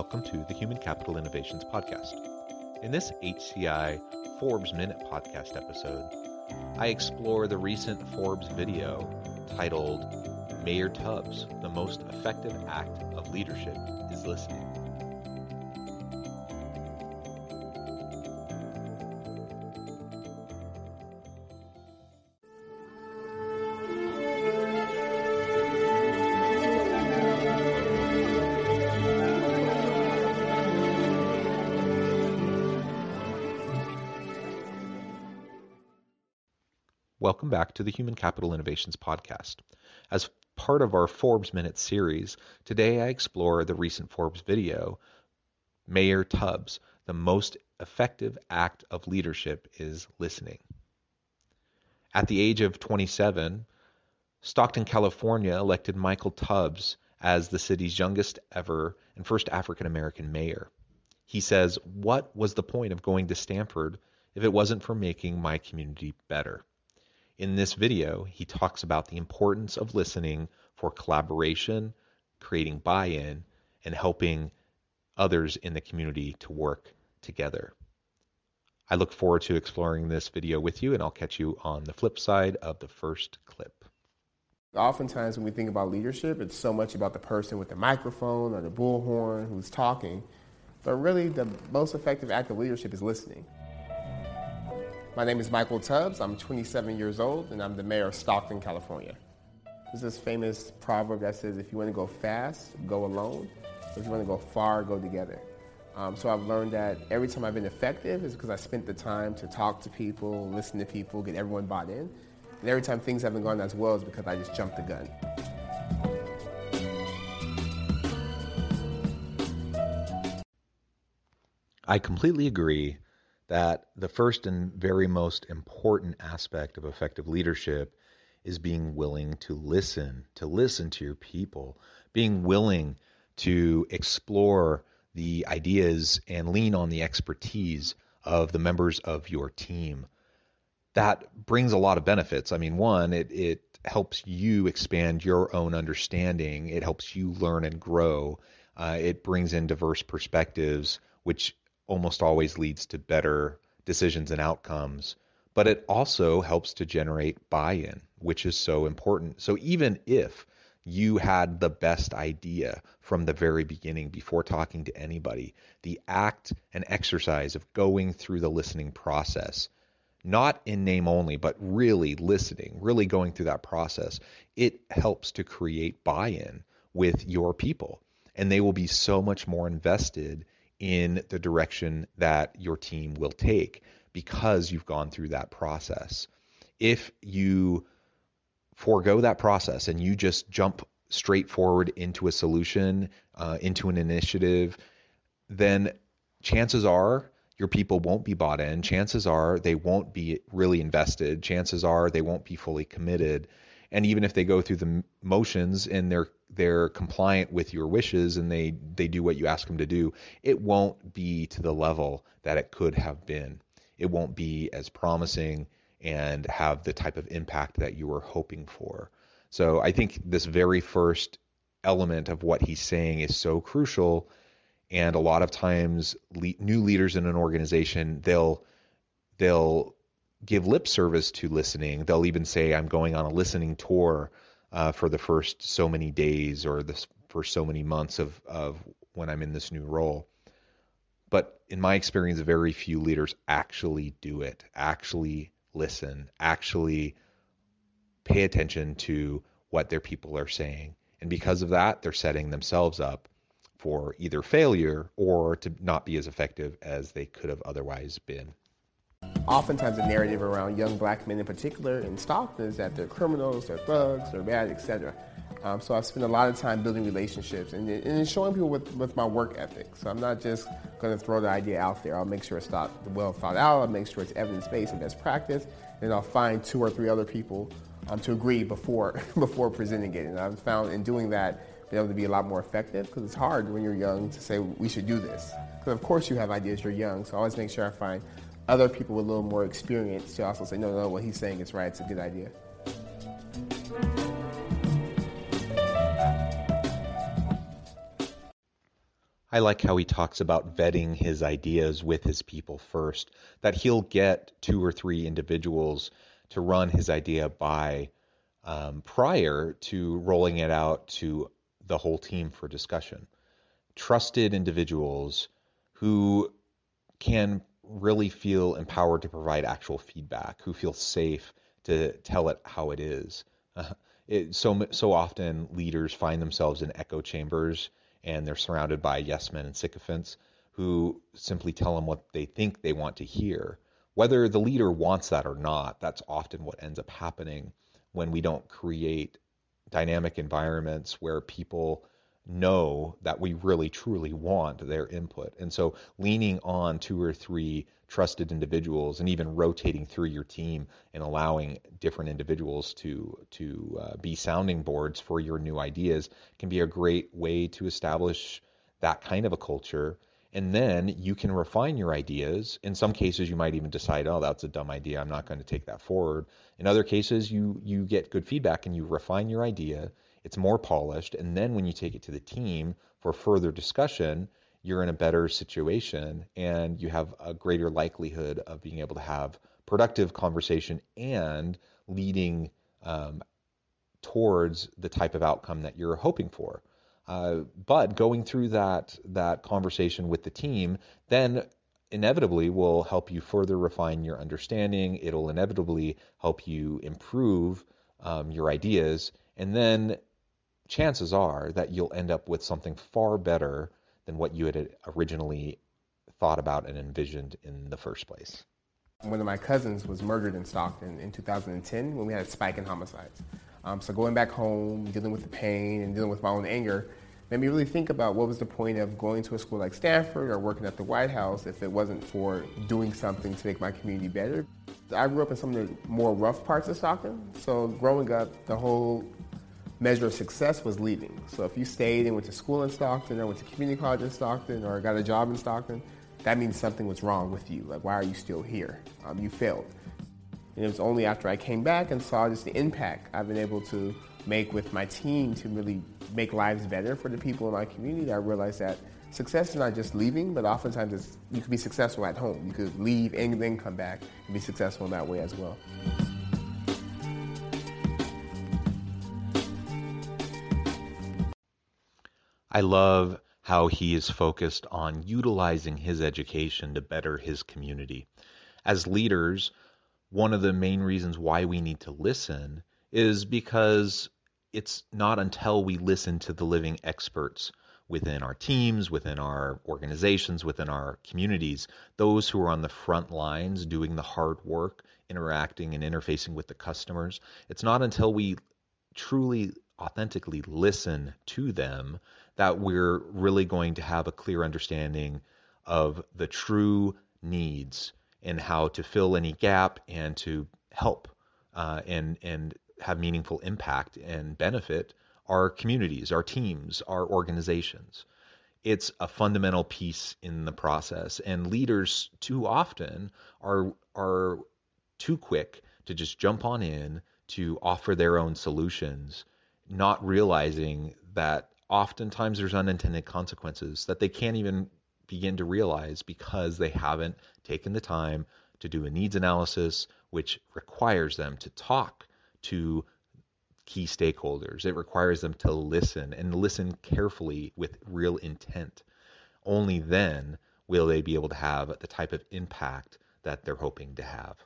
Welcome to the Human Capital Innovations Podcast. In this HCI Forbes Minute podcast episode, I explore the recent Forbes video titled Mayor Tubbs, the most effective act of leadership is listening. Welcome back to the Human Capital Innovations Podcast. As part of our Forbes Minute series, today I explore the recent Forbes video, Mayor Tubbs, the most effective act of leadership is listening. At the age of 27, Stockton, California elected Michael Tubbs as the city's youngest ever and first African American mayor. He says, What was the point of going to Stanford if it wasn't for making my community better? In this video, he talks about the importance of listening for collaboration, creating buy in, and helping others in the community to work together. I look forward to exploring this video with you, and I'll catch you on the flip side of the first clip. Oftentimes, when we think about leadership, it's so much about the person with the microphone or the bullhorn who's talking. But really, the most effective act of leadership is listening. My name is Michael Tubbs. I'm 27 years old, and I'm the mayor of Stockton, California. There's this famous proverb that says, if you want to go fast, go alone. If you want to go far, go together. Um, so I've learned that every time I've been effective is because I spent the time to talk to people, listen to people, get everyone bought in. And every time things haven't gone as well is because I just jumped the gun. I completely agree that the first and very most important aspect of effective leadership is being willing to listen, to listen to your people, being willing to explore the ideas and lean on the expertise of the members of your team. That brings a lot of benefits. I mean, one, it, it helps you expand your own understanding, it helps you learn and grow, uh, it brings in diverse perspectives, which almost always leads to better decisions and outcomes, but it also helps to generate buy in, which is so important. So even if you had the best idea from the very beginning before talking to anybody, the act and exercise of going through the listening process, not in name only, but really listening, really going through that process, it helps to create buy in with your people. And they will be so much more invested in the direction that your team will take because you've gone through that process. If you forego that process and you just jump straight forward into a solution, uh, into an initiative, then chances are your people won't be bought in. Chances are they won't be really invested. Chances are they won't be fully committed. And even if they go through the motions and they're they're compliant with your wishes and they they do what you ask them to do, it won't be to the level that it could have been. It won't be as promising and have the type of impact that you were hoping for. So I think this very first element of what he's saying is so crucial and a lot of times le- new leaders in an organization they'll they'll give lip service to listening. They'll even say, I'm going on a listening tour uh, for the first so many days or the so many months of, of when I'm in this new role. But in my experience, very few leaders actually do it, actually listen, actually pay attention to what their people are saying. And because of that, they're setting themselves up for either failure or to not be as effective as they could have otherwise been. Oftentimes, the narrative around young black men in particular in Stockton is that they're criminals, they're thugs, they're bad, etc. Um, so I spend a lot of time building relationships and, and showing people with, with my work ethic. So I'm not just going to throw the idea out there. I'll make sure it's thought, well thought out. I'll make sure it's evidence-based and best practice. And I'll find two or three other people um, to agree before, before presenting it. And I've found in doing that, being able to be a lot more effective because it's hard when you're young to say we should do this. Because of course you have ideas, you're young. So I always make sure I find other people with a little more experience to also say, no, no, what he's saying is right. It's a good idea. I like how he talks about vetting his ideas with his people first, that he'll get two or three individuals to run his idea by um, prior to rolling it out to the whole team for discussion. Trusted individuals who can really feel empowered to provide actual feedback, who feel safe to tell it how it is. Uh, it, so so often leaders find themselves in echo chambers and they're surrounded by yes men and sycophants who simply tell them what they think they want to hear. Whether the leader wants that or not, that's often what ends up happening when we don't create dynamic environments where people know that we really truly want their input. And so leaning on two or three trusted individuals and even rotating through your team and allowing different individuals to to uh, be sounding boards for your new ideas can be a great way to establish that kind of a culture. And then you can refine your ideas. In some cases you might even decide oh that's a dumb idea. I'm not going to take that forward. In other cases you you get good feedback and you refine your idea it's more polished and then when you take it to the team for further discussion you're in a better situation and you have a greater likelihood of being able to have productive conversation and leading um, towards the type of outcome that you're hoping for. Uh, but going through that that conversation with the team then inevitably will help you further refine your understanding. It'll inevitably help you improve um, your ideas, and then chances are that you'll end up with something far better than what you had originally thought about and envisioned in the first place. One of my cousins was murdered in Stockton in 2010 when we had a spike in homicides. Um, so going back home, dealing with the pain and dealing with my own anger, made me really think about what was the point of going to a school like Stanford or working at the White House if it wasn't for doing something to make my community better. I grew up in some of the more rough parts of Stockton, so growing up, the whole measure of success was leaving. So if you stayed and went to school in Stockton or went to community college in Stockton or got a job in Stockton, that means something was wrong with you. Like, why are you still here? Um, you failed. And it was only after I came back and saw just the impact I've been able to make with my team to really make lives better for the people in my community, that I realized that success is not just leaving, but oftentimes you can be successful at home. You could leave and then come back and be successful in that way as well. I love how he is focused on utilizing his education to better his community. As leaders, one of the main reasons why we need to listen is because it's not until we listen to the living experts within our teams, within our organizations, within our communities, those who are on the front lines doing the hard work, interacting and interfacing with the customers. It's not until we truly authentically listen to them that we're really going to have a clear understanding of the true needs and how to fill any gap and to help uh, and and have meaningful impact and benefit our communities, our teams, our organizations. It's a fundamental piece in the process, and leaders too often are are too quick to just jump on in to offer their own solutions, not realizing that oftentimes there's unintended consequences that they can't even begin to realize because they haven't taken the time to do a needs analysis, which requires them to talk to key stakeholders. It requires them to listen and listen carefully with real intent. Only then will they be able to have the type of impact that they're hoping to have.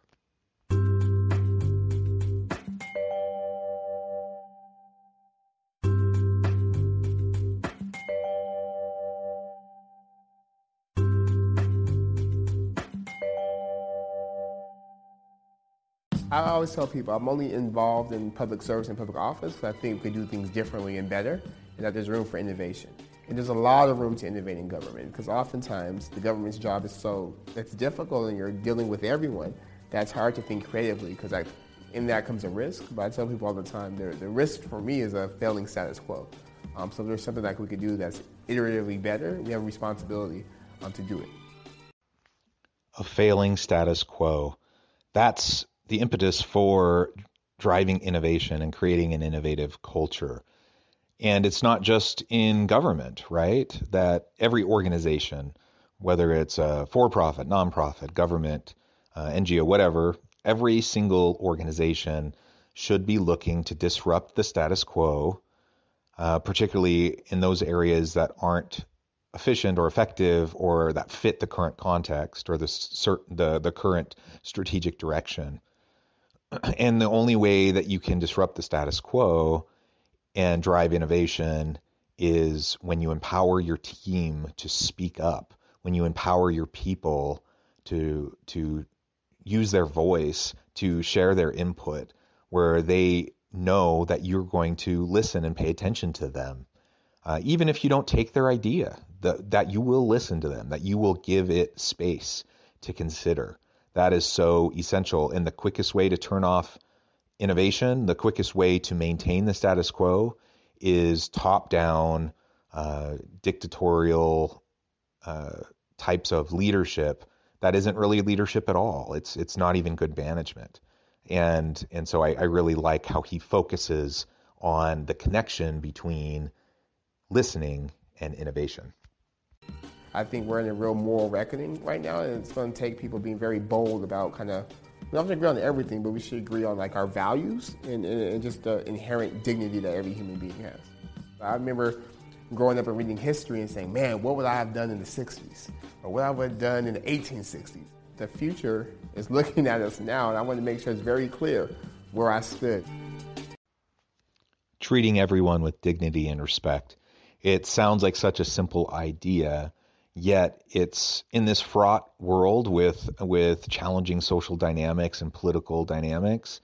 I always tell people I'm only involved in public service and public office because I think we can do things differently and better, and that there's room for innovation. And there's a lot of room to innovate in government because oftentimes the government's job is so it's difficult and you're dealing with everyone that's hard to think creatively because in that comes a risk. But I tell people all the time the, the risk for me is a failing status quo. Um, so there's something that we could do that's iteratively better, we have a responsibility um, to do it. A failing status quo. That's the impetus for driving innovation and creating an innovative culture. And it's not just in government, right? That every organization, whether it's a for profit, nonprofit, government, uh, NGO, whatever, every single organization should be looking to disrupt the status quo, uh, particularly in those areas that aren't efficient or effective or that fit the current context or the, the, the current strategic direction. And the only way that you can disrupt the status quo and drive innovation is when you empower your team to speak up, when you empower your people to to use their voice to share their input where they know that you're going to listen and pay attention to them. Uh, even if you don't take their idea, the, that you will listen to them, that you will give it space to consider. That is so essential. And the quickest way to turn off innovation, the quickest way to maintain the status quo is top down, uh, dictatorial uh, types of leadership that isn't really leadership at all. It's it's not even good management. And and so I, I really like how he focuses on the connection between listening and innovation. I think we're in a real moral reckoning right now, and it's going to take people being very bold about kind of we don't have to agree on everything, but we should agree on like our values and, and, and just the inherent dignity that every human being has. I remember growing up and reading history and saying, man, what would I have done in the 60s? Or what I would have done in the 1860s? The future is looking at us now, and I want to make sure it's very clear where I stood. Treating everyone with dignity and respect. It sounds like such a simple idea, yet it's in this fraught world with with challenging social dynamics and political dynamics,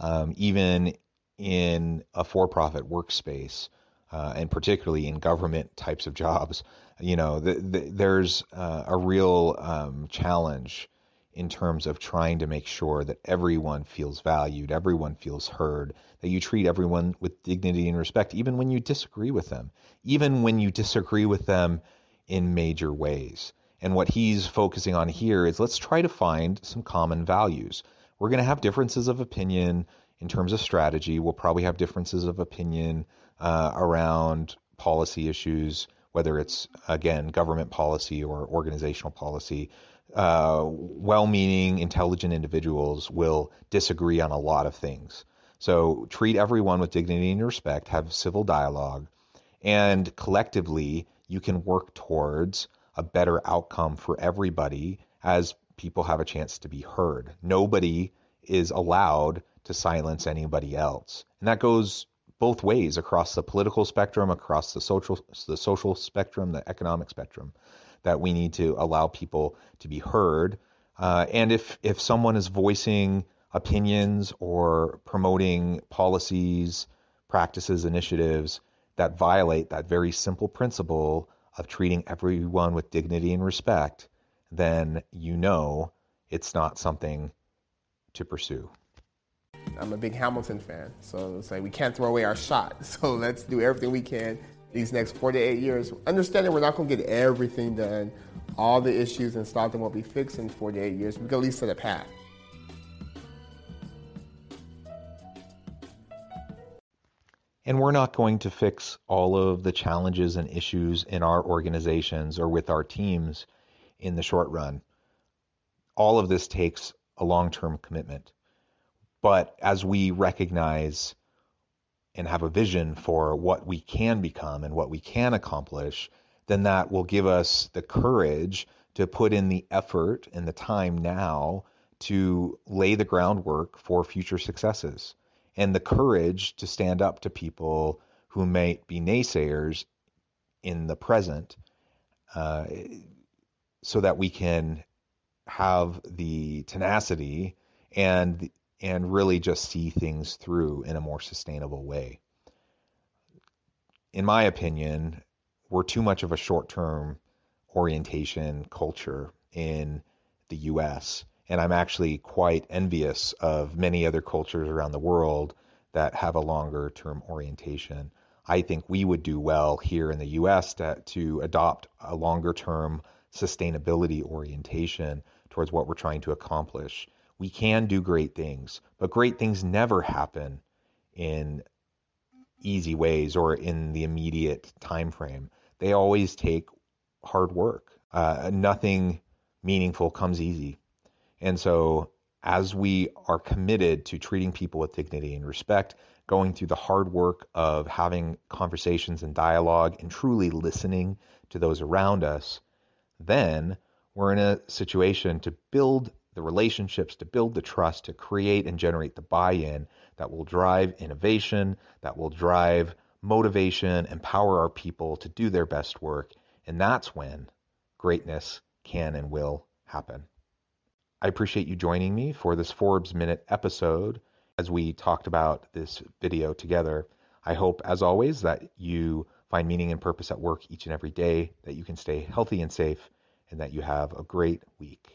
um, even in a for-profit workspace, uh, and particularly in government types of jobs, you know, the, the, there's uh, a real um, challenge in terms of trying to make sure that everyone feels valued, everyone feels heard, that you treat everyone with dignity and respect, even when you disagree with them, even when you disagree with them in major ways. And what he's focusing on here is let's try to find some common values. We're going to have differences of opinion in terms of strategy. We'll probably have differences of opinion uh, around policy issues, whether it's, again, government policy or organizational policy. Uh, well meaning, intelligent individuals will disagree on a lot of things. So treat everyone with dignity and respect, have civil dialogue, and collectively you can work towards a better outcome for everybody as people have a chance to be heard. Nobody is allowed to silence anybody else. And that goes both ways across the political spectrum, across the social the social spectrum, the economic spectrum. That we need to allow people to be heard. Uh, and if if someone is voicing opinions or promoting policies, practices, initiatives that violate that very simple principle of treating everyone with dignity and respect, then you know it's not something to pursue. I'm a big Hamilton fan, so it's like we can't throw away our shot. So let's do everything we can these next four to eight years. Understanding we're not going to get everything done, all the issues and that won't be fixed in four to eight years. We can at least set a path. And we're not going to fix all of the challenges and issues in our organizations or with our teams in the short run. All of this takes a long term commitment. But as we recognize and have a vision for what we can become and what we can accomplish, then that will give us the courage to put in the effort and the time now to lay the groundwork for future successes and the courage to stand up to people who may be naysayers in the present uh, so that we can have the tenacity and and really just see things through in a more sustainable way. In my opinion, we're too much of a short term orientation culture in the US. And I'm actually quite envious of many other cultures around the world that have a longer term orientation. I think we would do well here in the US to, to adopt a longer term sustainability orientation towards what we're trying to accomplish. We can do great things, but great things never happen in easy ways or in the immediate time frame. They always take hard work. Uh, nothing meaningful comes easy. And so, as we are committed to treating people with dignity and respect, going through the hard work of having conversations and dialogue and truly listening to those around us, then we're in a situation to build the relationships, to build the trust, to create and generate the buy in that will drive innovation, that will drive motivation, empower our people to do their best work. And that's when greatness can and will happen. I appreciate you joining me for this Forbes Minute episode as we talked about this video together. I hope, as always, that you find meaning and purpose at work each and every day, that you can stay healthy and safe, and that you have a great week.